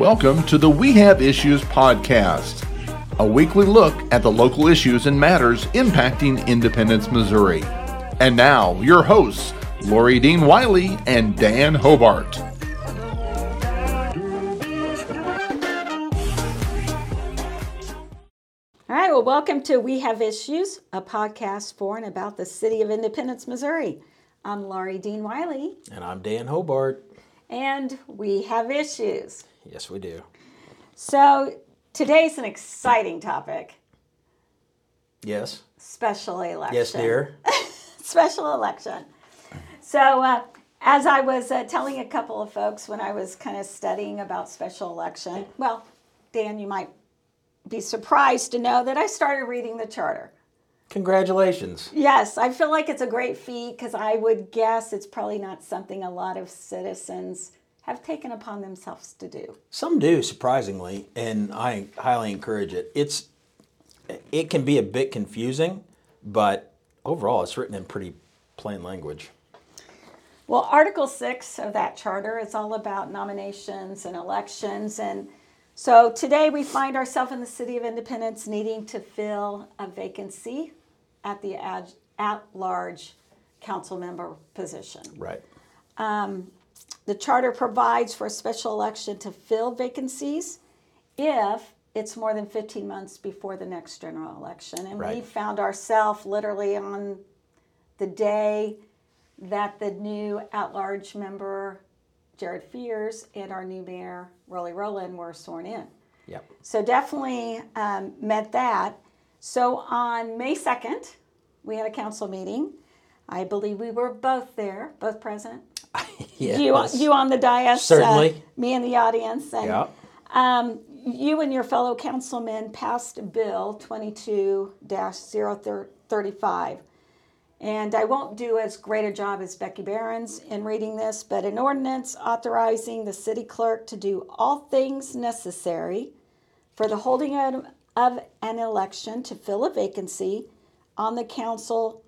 Welcome to the We Have Issues podcast, a weekly look at the local issues and matters impacting Independence, Missouri. And now, your hosts, Laurie Dean Wiley and Dan Hobart. All right, well, welcome to We Have Issues, a podcast for and about the city of Independence, Missouri. I'm Laurie Dean Wiley, And I'm Dan Hobart. and we have issues. Yes, we do. So, today's an exciting topic Yes. special election. Yes, dear. special election. So, uh, as I was uh, telling a couple of folks when I was kind of studying about special election, well, Dan, you might be surprised to know that I started reading the charter. Congratulations. Yes, I feel like it's a great feat because I would guess it's probably not something a lot of citizens have taken upon themselves to do. Some do, surprisingly, and I highly encourage it. It's it can be a bit confusing, but overall it's written in pretty plain language. Well, Article 6 of that charter is all about nominations and elections. And so today we find ourselves in the City of Independence needing to fill a vacancy at the ad- at large council member position. Right. Um, The charter provides for a special election to fill vacancies if it's more than 15 months before the next general election. And we found ourselves literally on the day that the new at large member, Jared Fears, and our new mayor, Rory Rowland, were sworn in. Yep. So definitely um, met that. So on May 2nd, we had a council meeting. I believe we were both there, both present. Yes. You, you on the dais, Certainly. uh, me in the audience, and Yeah. um, you and your fellow councilmen passed Bill 22-035. And I won't do as great a job as Becky Behrens in reading this, but an ordinance authorizing the city clerk to do all things necessary for the holding of, of an election to fill a vacancy on the council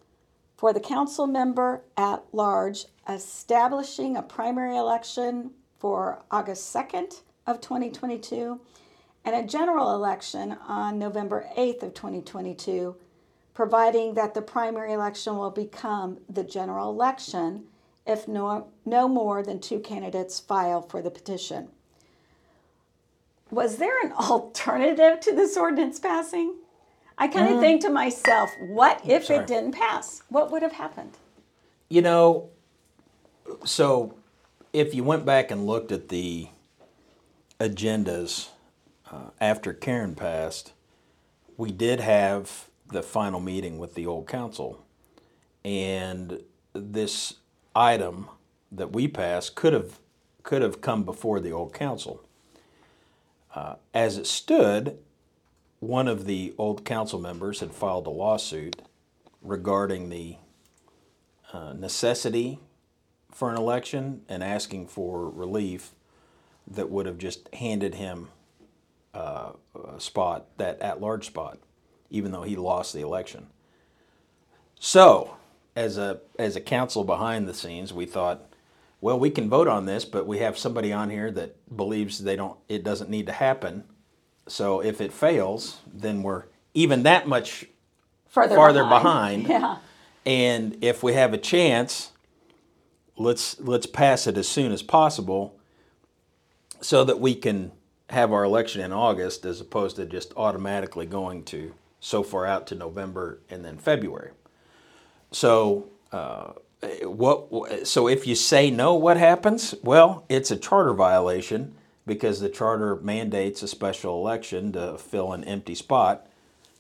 for the council member at large, establishing a primary election for August 2nd of 2022 and a general election on November 8th of 2022, providing that the primary election will become the general election if no, no more than two candidates file for the petition. Was there an alternative to this ordinance passing? I kind of mm. think to myself, what if Sorry. it didn't pass? What would have happened? You know, so if you went back and looked at the agendas uh, after Karen passed, we did have the final meeting with the old council. And this item that we passed could have could have come before the old council. Uh, as it stood, one of the old council members had filed a lawsuit regarding the uh, necessity for an election and asking for relief that would have just handed him uh, a spot, that at large spot, even though he lost the election. So, as a as a council behind the scenes, we thought, well, we can vote on this, but we have somebody on here that believes they don't it doesn't need to happen. So if it fails, then we're even that much Further, farther behind. Yeah. And if we have a chance, let's let's pass it as soon as possible so that we can have our election in August as opposed to just automatically going to so far out to November and then February. So uh, what so if you say no what happens? Well, it's a charter violation because the charter mandates a special election to fill an empty spot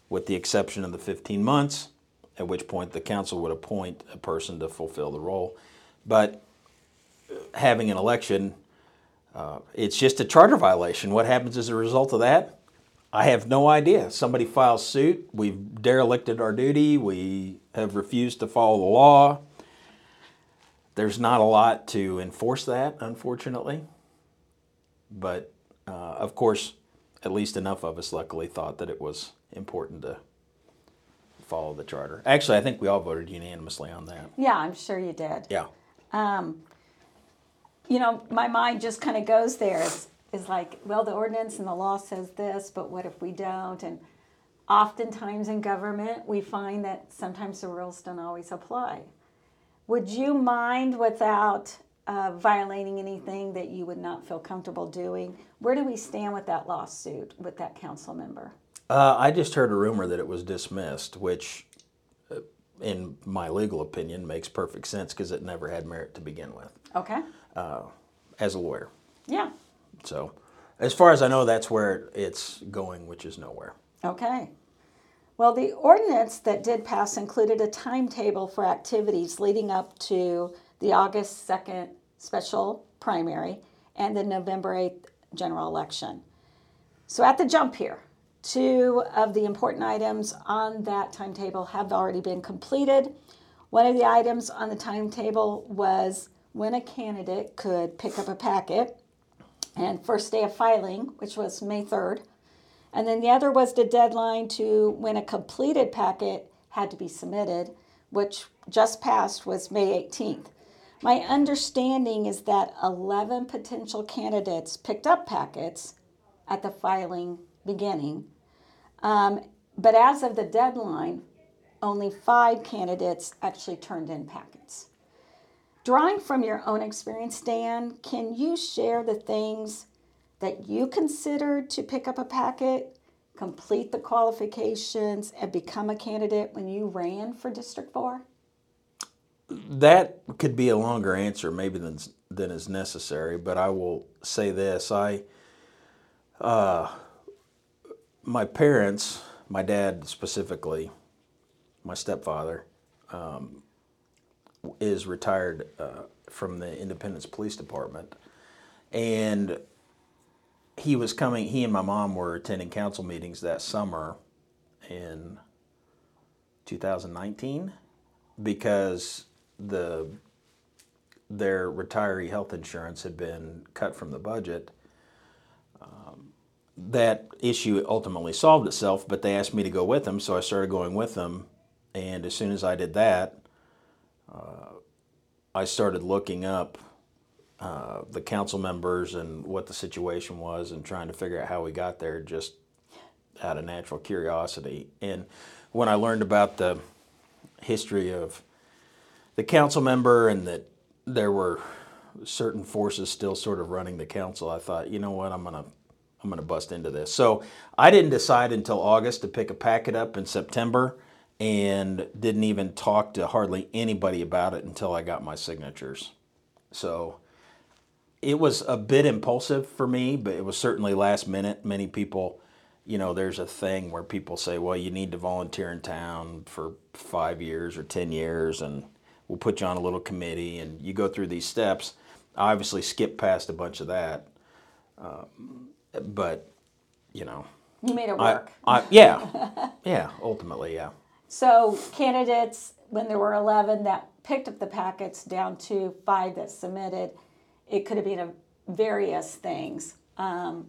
with the exception of the 15 months at which point the council would appoint a person to fulfill the role. But having an election, uh, it's just a charter violation. What happens as a result of that? I have no idea. Somebody files suit. We've derelicted our duty. We have refused to follow the law. There's not a lot to enforce that, unfortunately. But uh, of course, at least enough of us luckily thought that it was important to follow the charter. Actually, I think we all voted unanimously on that. Yeah, I'm sure you did. Yeah. You know, my mind just kind of goes there. Is is like, well, the ordinance and the law says this, but what if we don't? And oftentimes in government, we find that sometimes the rules don't always apply. Would you mind without uh, violating anything that you would not feel comfortable doing? Where do we stand with that lawsuit with that council member? Uh, I just heard a rumor that it was dismissed, which, in my legal opinion, makes perfect sense because it never had merit to begin with Okay. Uh, as a lawyer. Yeah. So, as far as I know, that's where it's going, which is nowhere. Okay. Well, the ordinance that did pass included a timetable for activities leading up to the August 2nd special primary and the November 8th general election. So, at the jump here, two of the important items on that timetable have already been completed. One of the items on the timetable was when a candidate could pick up a packet and first day of filing, which was May 3rd. And then the other was the deadline to when a completed packet had to be submitted, which just passed was May 18th. My understanding is that 11 potential candidates picked up packets at the filing beginning. Um, but as of the deadline, only five candidates actually turned in packets. Drawing from your own experience, Dan, can you share the things that you considered to pick up a packet, complete the qualifications, and become a candidate when you ran for District 4? That could be a longer answer, maybe than than is necessary. But I will say this: I, uh, my parents, my dad specifically, my stepfather, um, is retired uh, from the Independence Police Department, and he was coming. He and my mom were attending council meetings that summer, in 2019, because the their retiree health insurance had been cut from the budget. That issue ultimately solved itself, but they asked me to go with them, so I started going with them. And as soon as I did that, uh, I started looking up uh, the council members and what the situation was and trying to figure out how we got there just out of natural curiosity. And when I learned about the history of the council member and that there were certain forces still sort of running the council, I thought, you know what, I'm gonna I'm gonna bust into this. So I didn't decide until August to pick a packet up in September and didn't even talk to hardly anybody about it until I got my signatures. So it was a bit impulsive for me, but it was certainly last minute. Many people, you know, there's a thing where people say, well, you need to volunteer in town for five years or 10 years, and we'll put you on a little committee, and you go through these steps. I obviously skipped past a bunch of that, um, but, you know, You made it work. I, yeah, yeah, ultimately, yeah. So candidates, when there were 11 that picked up the packets down to five that submitted, it could have been a various things. Um,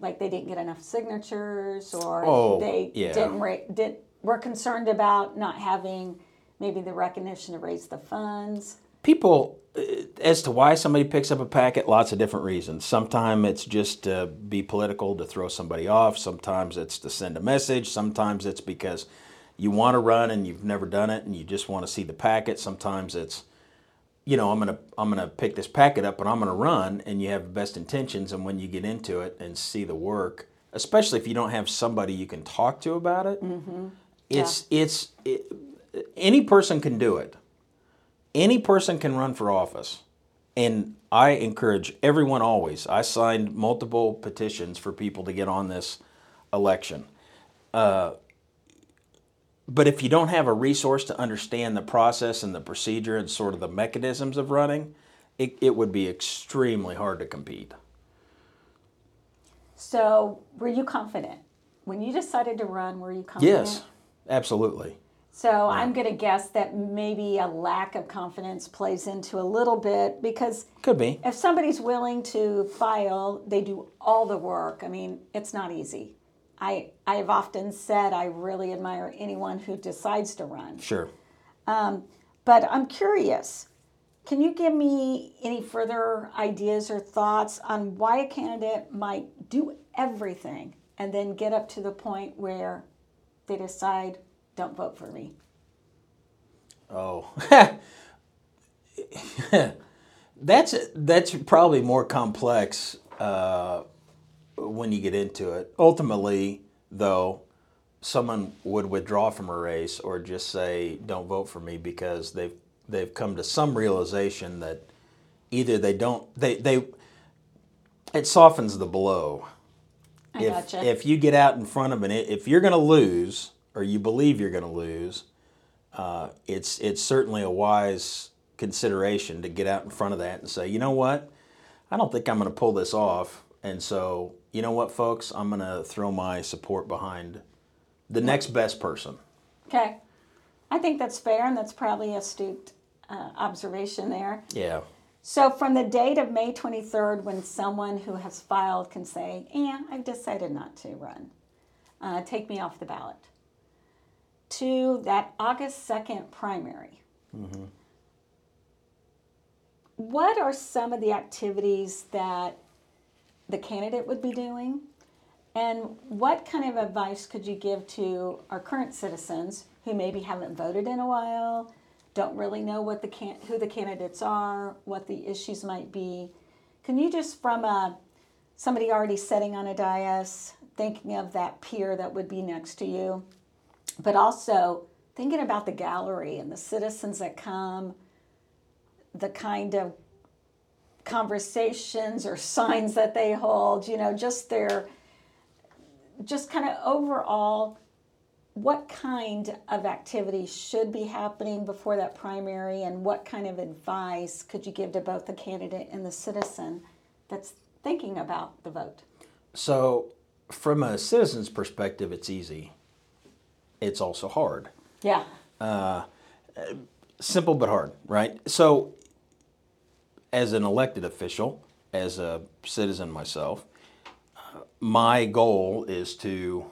like they didn't get enough signatures or Oh, they yeah. didn't ra- did, were concerned about not having maybe the recognition to raise the funds. people Uh, as to why somebody picks up a packet lots of different reasons. Sometimes it's just to be political to throw somebody off. Sometimes it's to send a message. Sometimes it's because you want to run and you've never done it and you just want to see the packet. Sometimes it's you know i'm going to i'm to pick this packet up and i'm going to run and you have the best intentions and when you get into it and see the work especially if you don't have somebody you can talk to about it mm-hmm. it's it's it, any person can do it any person can run for office. And I encourage everyone always. I signed multiple petitions for people to get on this election. Uh, but if you don't have a resource to understand the process and the procedure and sort of the mechanisms of running, it, it would be extremely hard to compete. So were you confident when you decided to run? Were you confident? Yes, absolutely. So I'm going to guess that maybe a lack of confidence plays into a little bit because Could be. if somebody's willing to file, they do all the work. I mean, it's not easy. I I have often said I really admire anyone who decides to run. Sure. Um, but I'm curious. Can you give me any further ideas or thoughts on why a candidate might do everything and then get up to the point where they decide, don't vote for me? Oh, that's that's probably more complex uh, when you get into it. Ultimately, though, someone would withdraw from a race or just say, "Don't vote for me," because they've they've come to some realization that either they don't they they it softens the blow. I if gotcha. if you get out in front of an if you're going to lose or you believe you're going to lose, uh, it's it's certainly a wise consideration to get out in front of that and say, you know what, I don't think I'm going to pull this off, and so you know what, folks, I'm going to throw my support behind the next best person. Okay. I think that's fair, and that's probably astute uh, observation there. Yeah. So, from the date of May 23rd, when someone who has filed can say, Yeah, I've decided not to run, uh, take me off the ballot, to that August 2nd primary, mm-hmm. what are some of the activities that the candidate would be doing? And what kind of advice could you give to our current citizens who maybe haven't voted in a while, don't really know what the can- who the candidates are, what the issues might be? Can you just from a somebody already sitting on a dais, thinking of that peer that would be next to you, but also thinking about the gallery and the citizens that come, the kind of conversations or signs that they hold, you know, just their just kind of overall what kind of activities should be happening before that primary and what kind of advice could you give to both the candidate and the citizen that's thinking about the vote So, from a citizen's perspective, it's easy. It's also hard. yeah simple but hard, right? So, as an elected official, as a citizen myself, uh, my goal is to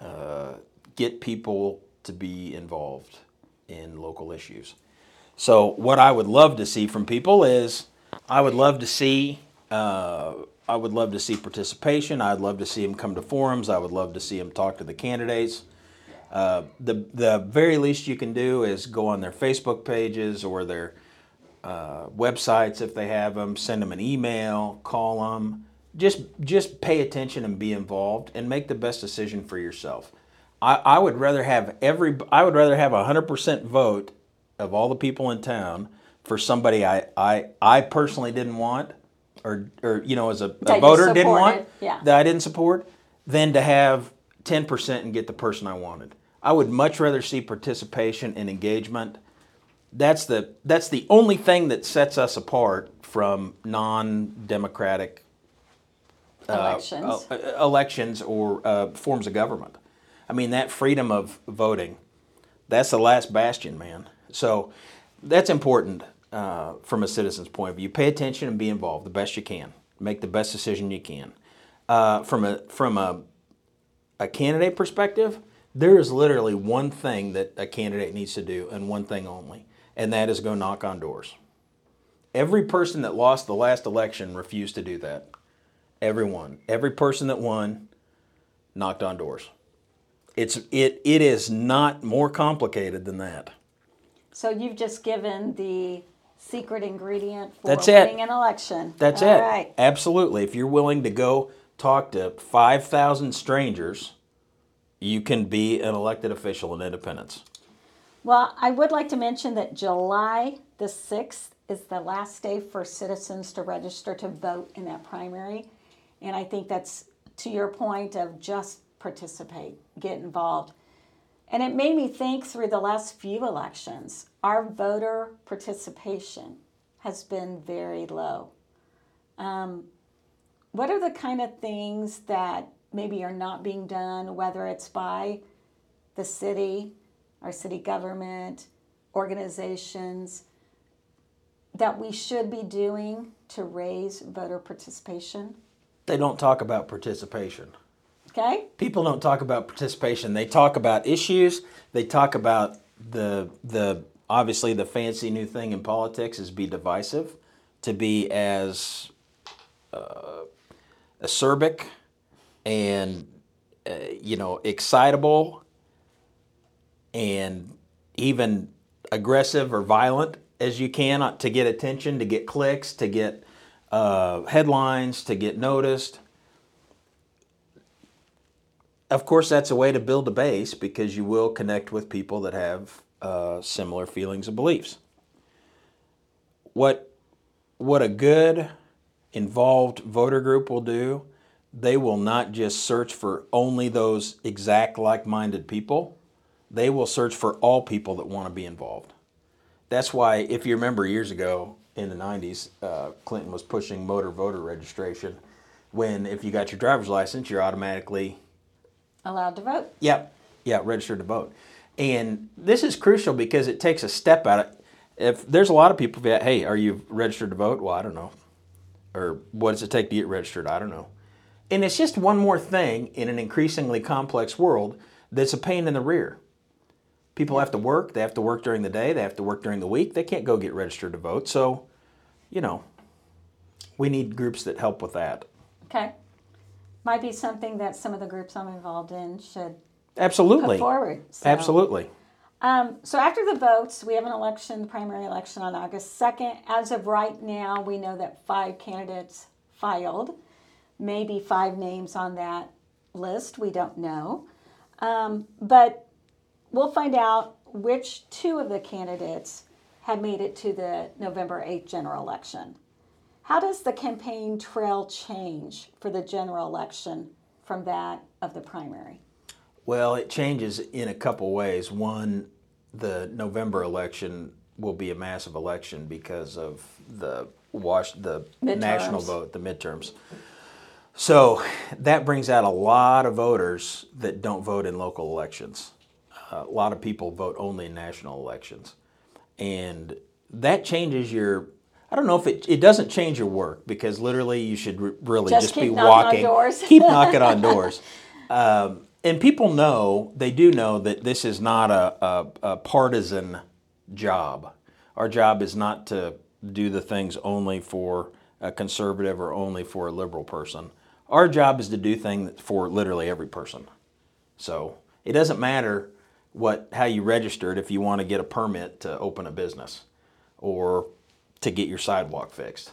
uh, get people to be involved in local issues. So, what I would love to see from people is I would love to see. I would love to see participation. I'd love to see them come to forums. I would love to see them talk to the candidates. Uh, the the very least you can do is go on their Facebook pages or their uh, websites if they have them. Send them an email, call them. Just just pay attention and be involved and make the best decision for yourself. I, I would rather have every I would rather have a hundred percent vote of all the people in town for somebody I I, I personally didn't want or or you know as a, a voter didn't want yeah. that I didn't support than to have 10% and get the person I wanted. I would much rather see participation and engagement. That's the that's the only thing that sets us apart from non-democratic elections uh, uh, elections or uh, forms of government. I mean, that freedom of voting, that's the last bastion, man. So that's important uh, from a citizen's point of view. Pay attention and be involved the best you can. Make the best decision you can. Uh, from a from a a candidate perspective, there is literally one thing that a candidate needs to do, and one thing only, and that is go knock on doors. Every person that lost the last election refused to do that. Everyone, every person that won, knocked on doors. It's it it is not more complicated than that. so you've just given the secret ingredient for That's it. winning an election That's All it. right. Absolutely. If you're willing to go talk to 5,000 strangers, you can be an elected official in Independence. Well, I would like to mention that July the 6th is the last day for citizens to register to vote in that primary. And I think that's to your point of just participate, get involved. And it made me think through the last few elections, our voter participation has been very low. Um, what are the kind of things that maybe are not being done, whether it's by the city, our city government, organizations, that we should be doing to raise voter participation? They don't talk about participation. Okay? People don't talk about participation. They talk about issues. They talk about the the obviously, the fancy new thing in politics is be divisive, to be as uh, acerbic and uh, you know excitable and even aggressive or violent as you can uh, to get attention, to get clicks, to get uh, headlines, to get noticed. Of course, that's a way to build a base because you will connect with people that have uh, similar feelings and beliefs. What what a good involved voter group will do, they will not just search for only those exact like-minded people. They will search for all people that want to be involved. That's why, if you remember years ago in the 90s, uh, Clinton was pushing motor voter registration. When if you got your driver's license, you're automatically Allowed to vote. Yep. Yeah, registered to vote. And this is crucial because it takes a step out of if there's a lot of people that, hey, are you registered to vote? Well, I don't know. Or what does it take to get registered? I don't know. And it's just one more thing in an increasingly complex world that's a pain in the rear. People have to work, they have to work during the day, they have to work during the week. They can't go get registered to vote. So, you know, we need groups that help with that. Okay. Might be something that some of the groups I'm involved in should Absolutely. put forward. So, Absolutely. Um, so after the votes, we have an election, primary election on August 2nd. As of right now, we know that five candidates filed, maybe five names on that list. We don't know. Um, but we'll find out which two of the candidates have made it to the November 8th general election. How does the campaign trail change for the general election from that of the primary? Well, it changes in a couple ways. One, the November election will be a massive election because of the wash the Midterms. national vote, the midterms. So that brings out a lot of voters that don't vote in local elections. a lot of people vote only in national elections, and that changes your. I don't know if it it doesn't change your work because literally you should re- really Just just, keep be knocking on walking, doors. keep knocking on doors. Um, and people know they do know that this is not a, a, a partisan job. Our job is not to do the things only for a conservative or only for a liberal person. Our job is to do things for literally every person. So it doesn't matter what how you registered if you want to get a permit to open a business or to get your sidewalk fixed.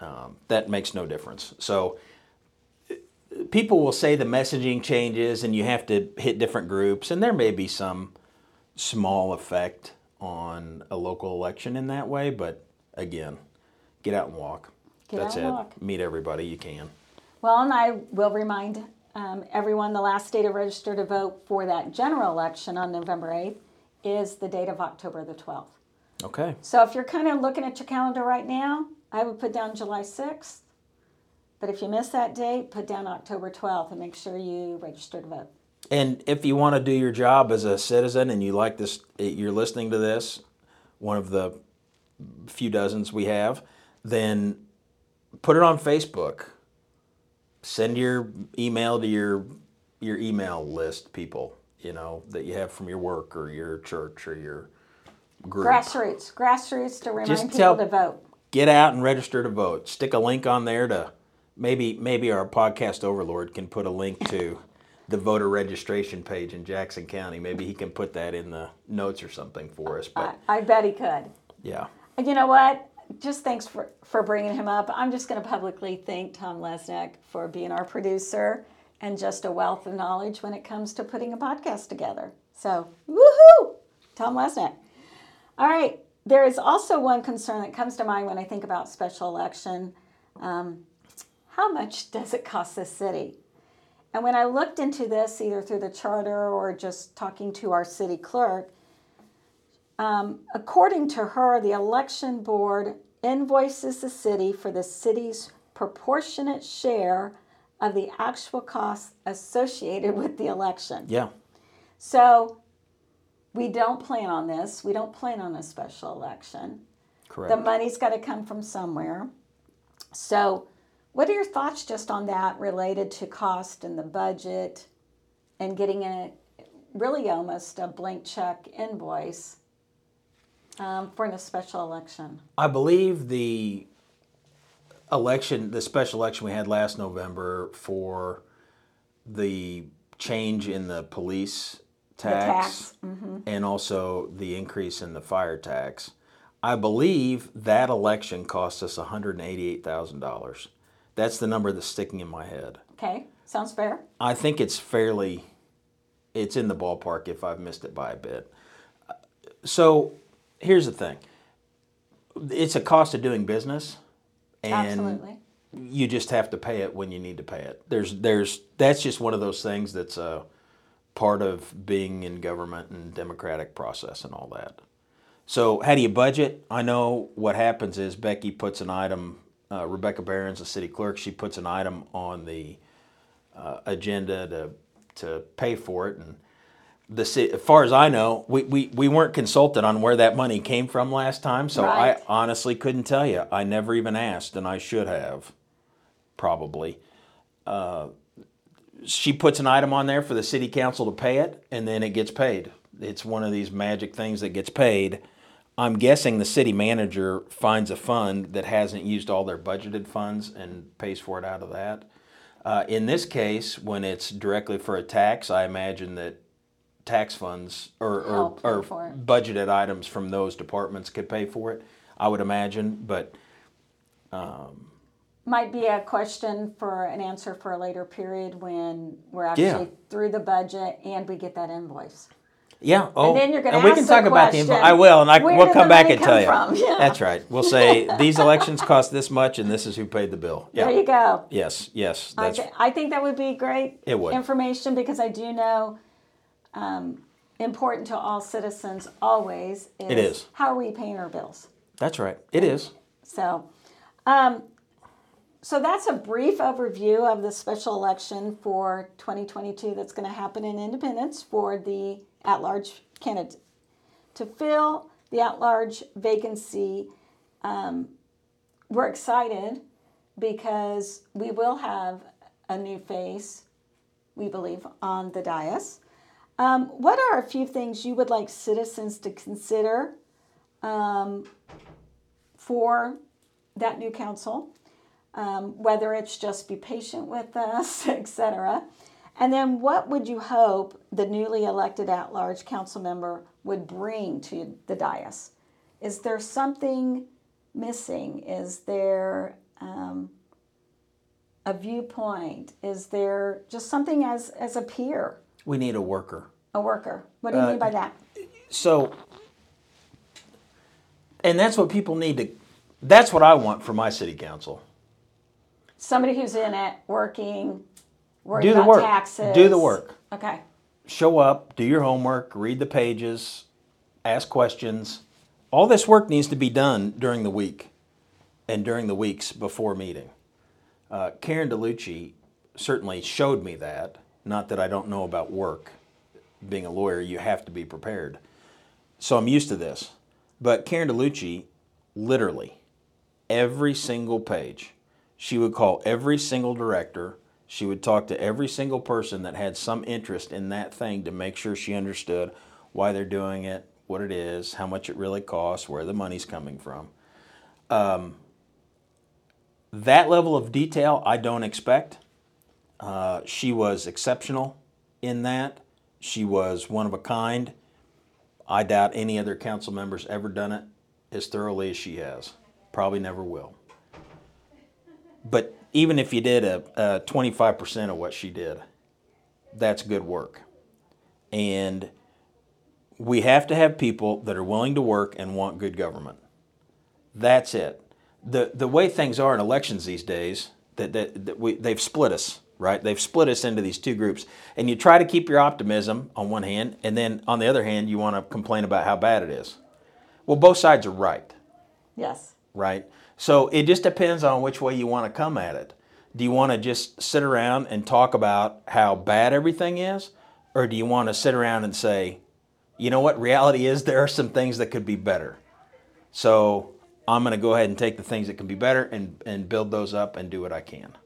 Um, that makes no difference. So people will say the messaging changes and you have to hit different groups, and there may be some small effect on a local election in that way, but again, get out and walk. Get That's out and it. walk. Meet everybody you can. Well, and I will remind um, everyone the last day to register to vote for that general election on November 8th is the date of October the 12th. Okay. So if you're kind of looking at your calendar right now, I would put down July 6th. But if you miss that date, put down October 12th and make sure you register to vote. And if you want to do your job as a citizen and you like this, eh, you're listening to this, one of the few dozens we have, then put it on Facebook. Send your email to your your email list people, you know, that you have from your work or your church or your group. Grassroots, grassroots to remind Just people tell- to vote. Get out and register to vote. Stick a link on there to maybe maybe our podcast overlord can put a link to the voter registration page in Jackson County. Maybe he can put that in the notes or something for us. I, But I bet he could. yeah. You know what? Just thanks for, for bringing him up. I'm just going to publicly thank Tom Lesnick for being our producer and just a wealth of knowledge when it comes to putting a podcast together. So, woohoo! Tom Lesnick. All right. There is also one concern that comes to mind when I think about special election. Um, how much does it cost the city? And when I looked into this, either through the charter or just talking to our city clerk, um, according to her, the election board invoices the city for the city's proportionate share of the actual costs associated with the election. Yeah. So we don't plan on this. We don't plan on a special election. Correct. The money's got to come from somewhere. So, what are your thoughts just on that related to cost and the budget and getting a really almost a blank check invoice? um, for the special election? I believe the election, the special election we had last November for the change in the police tax, tax, mm-hmm. and also the increase in the fire tax. I believe that election cost us $188,000. That's the number that's sticking in my head. Okay, sounds fair. I think it's fairly, it's in the ballpark if I've missed it by a bit. So here's the thing it's a cost of doing business. And Absolutely. you just have to pay it when you need to pay it. There's, there's, that's just one of those things that's a part of being in government and democratic process and all that. So how do you budget? I know what happens is Becky puts an item. Uh, Rebecca Behrens the city clerk. She puts an item on the uh, agenda to to pay for it, and the city, as far as I know, we, we, we weren't consulted on where that money came from last time. So Right. I honestly couldn't tell you. I never even asked, and I should have, probably she puts an item on there for the city council to pay it, and then it gets paid. It's one of these magic things that gets paid. I'm guessing the city manager finds a fund that hasn't used all their budgeted funds and pays for it out of that. Uh, in this case, when it's directly for a tax, I imagine that tax funds or, or, or budgeted items from those departments could pay for it. I would imagine, but Might be a question for an answer for a later period when we're actually Yeah. through the budget and we get that invoice. Yeah. Oh, then you're gonna and we can talk about the question, I will, and I we'll come back and tell come you. Yeah. That's right. We'll say these elections cost this much, and this is who paid the bill. Yeah. There you go. Yes. Yes. I, That's th- I think that would be great It would. information because I do know um, important to all citizens always is, It is. how are we paying our bills? that's right. It is. So, um, so that's a brief overview of the special election for 2022 that's going to happen in Independence for the at-large candidate. To fill the at-large vacancy, um, we're excited because we will have a new face, we believe, on the dais. Um, what are a few things you would like citizens to consider um, for that new council, um, whether it's just be patient with us, etc. And then what would you hope the newly elected at large council member would bring to the dais? Is there something missing? Is there um, a viewpoint? Is there just something as, as a peer, We need a worker. a worker? What do you Uh, mean by that? So, and that's what people need to. That's what I want for my city council. Somebody who's in it, working, worried Do the about work. taxes. Do the work. Okay. Show up, do your homework, read the pages, ask questions. All this work needs to be done during the week and during the weeks before meeting. Uh, Karen DeLuccie certainly showed me that. Not that I don't know about work. Being a lawyer, you have to be prepared. So I'm used to this. But Karen DeLuccie, literally, every single page, she would call every single director. She would talk to every single person that had some interest in that thing to make sure she understood why they're doing it, what it is, how much it really costs, where the money's coming from. Um, that level of detail I don't expect. Uh, she was exceptional in that. She was one of a kind. I doubt any other council member's ever done it as thoroughly as she has. Probably never will. But even if you did a, a 25% of what she did, that's good work. And we have to have people that are willing to work and want good government. That's it. The, the way things are in elections these days, that, that, that we, they've split us, right? They've split us into these two groups. And you try to keep your optimism on one hand, and then on the other hand, you want to complain about how bad it is. Well, both sides are right Yes. right? So it just depends on which way you want to come at it. Do you want to just sit around and talk about how bad everything is? Or do you want to sit around and say, you know what, reality is there are some things that could be better. So I'm going to go ahead and take the things that can be better and, and build those up and do what I can.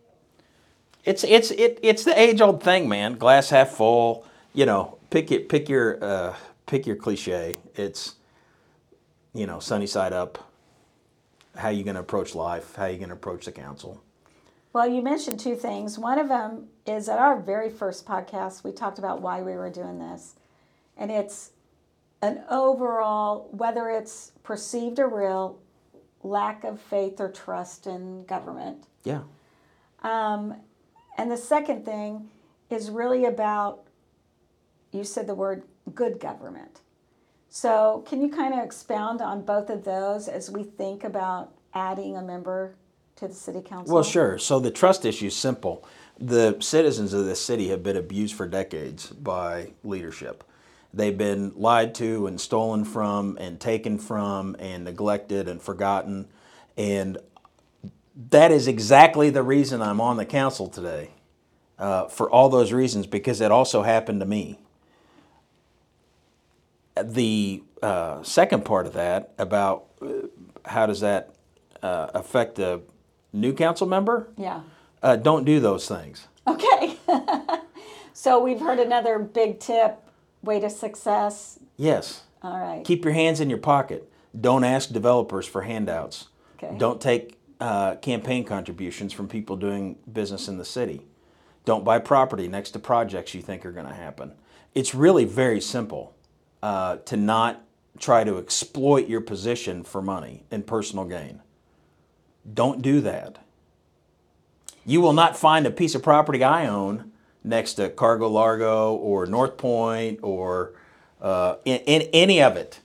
It's, it's, it, it's the age old thing, man. Glass half full, you know, pick, it, pick, your, uh, pick your cliche. It's, you know, sunny side up. How you going to approach life? How you going to approach the council? Well, you mentioned two things. One of them is at our very first podcast, we talked about why we were doing this. And it's an overall, whether it's perceived or real, lack of faith or trust in government. Yeah. Um, and the second thing is really about, you said the word good government. So, can you kind of expound on both of those as we think about adding a member to the city council? Well, sure. So the trust issue is simple. The citizens of this city have been abused for decades by leadership. They've been lied to and stolen from and taken from and neglected and forgotten. And that is exactly the reason I'm on the council today. Uh, for all those reasons, because it also happened to me. The uh, second part of that about uh, how does that uh, affect a new council member? Yeah. Uh, don't do those things. Okay. so, we've heard another big tip way to success. Yes. All right. Keep your hands in your pocket. Don't ask developers for handouts. Okay. Don't take uh, campaign contributions from people doing business in the city. Don't buy property next to projects you think are going to happen. It's really very simple uh, to not try to exploit your position for money and personal gain. Don't do that. You will not find a piece of property I own next to Cargo Largo or North Point or uh, in, in any of it.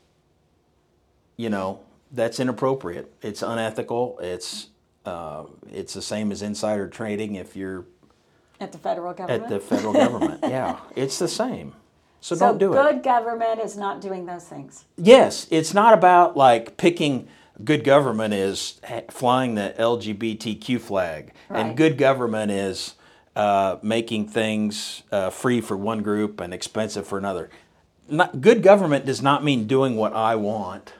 You know, that's inappropriate. It's unethical. It's uh, it's the same as insider trading if you're At the federal government? at the federal government. Yeah, it's the same. So, so don't do good it. Good government is not doing those things. Yes, it's not about like picking good government is flying the LGBTQ flag, Right. and good government is uh, making things uh, free for one group and expensive for another. Not, good government does not mean doing what I want.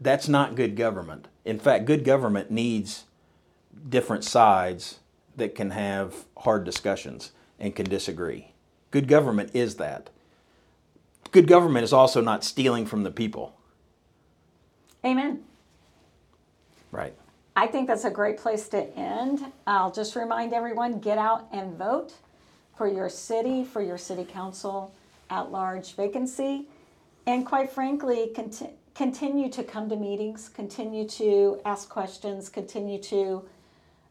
That's not good government. In fact, good government needs different sides that can have hard discussions and can disagree. Good government is that. Good government is also not stealing from the people. Amen. Right. I think that's a great place to end. I'll just remind everyone get out and vote for your city, for your city council at large vacancy. And quite frankly, conti- continue to come to meetings, continue to ask questions, continue to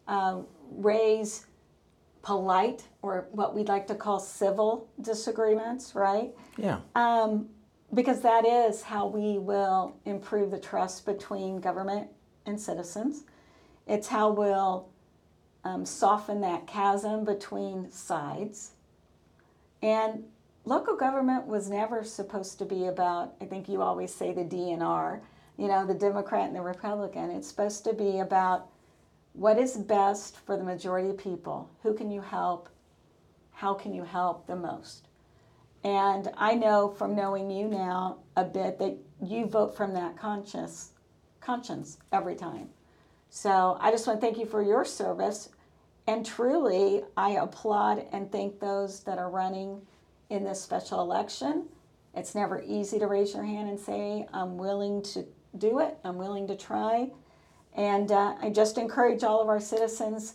uh, raise polite or what we'd like to call civil disagreements, right? Yeah. Um, because that is how we will improve the trust between government and citizens. It's how we'll um, soften that chasm between sides. And local government was never supposed to be about, I think you always say the DNR, you know, the Democrat and the Republican. It's supposed to be about what is best for the majority of people. Who can you help? How can you help the most? And I know from knowing you now a bit that you vote from that conscious conscience every time. So I just want to thank you for your service. And truly, I applaud and thank those that are running in this special election. It's never easy to raise your hand and say, I'm willing to do it, I'm willing to try. And uh, I just encourage all of our citizens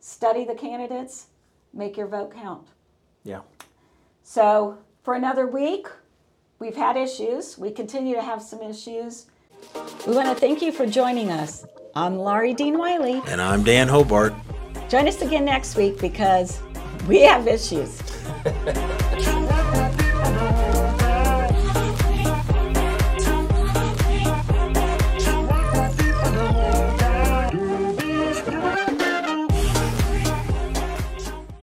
study the candidates, make your vote count. Yeah. So, for another week, we've had issues. We continue to have some issues. We want to thank you for joining us. I'm Laurie Dean Wiley. And I'm Dan Hobart. Join us again next week because we have issues.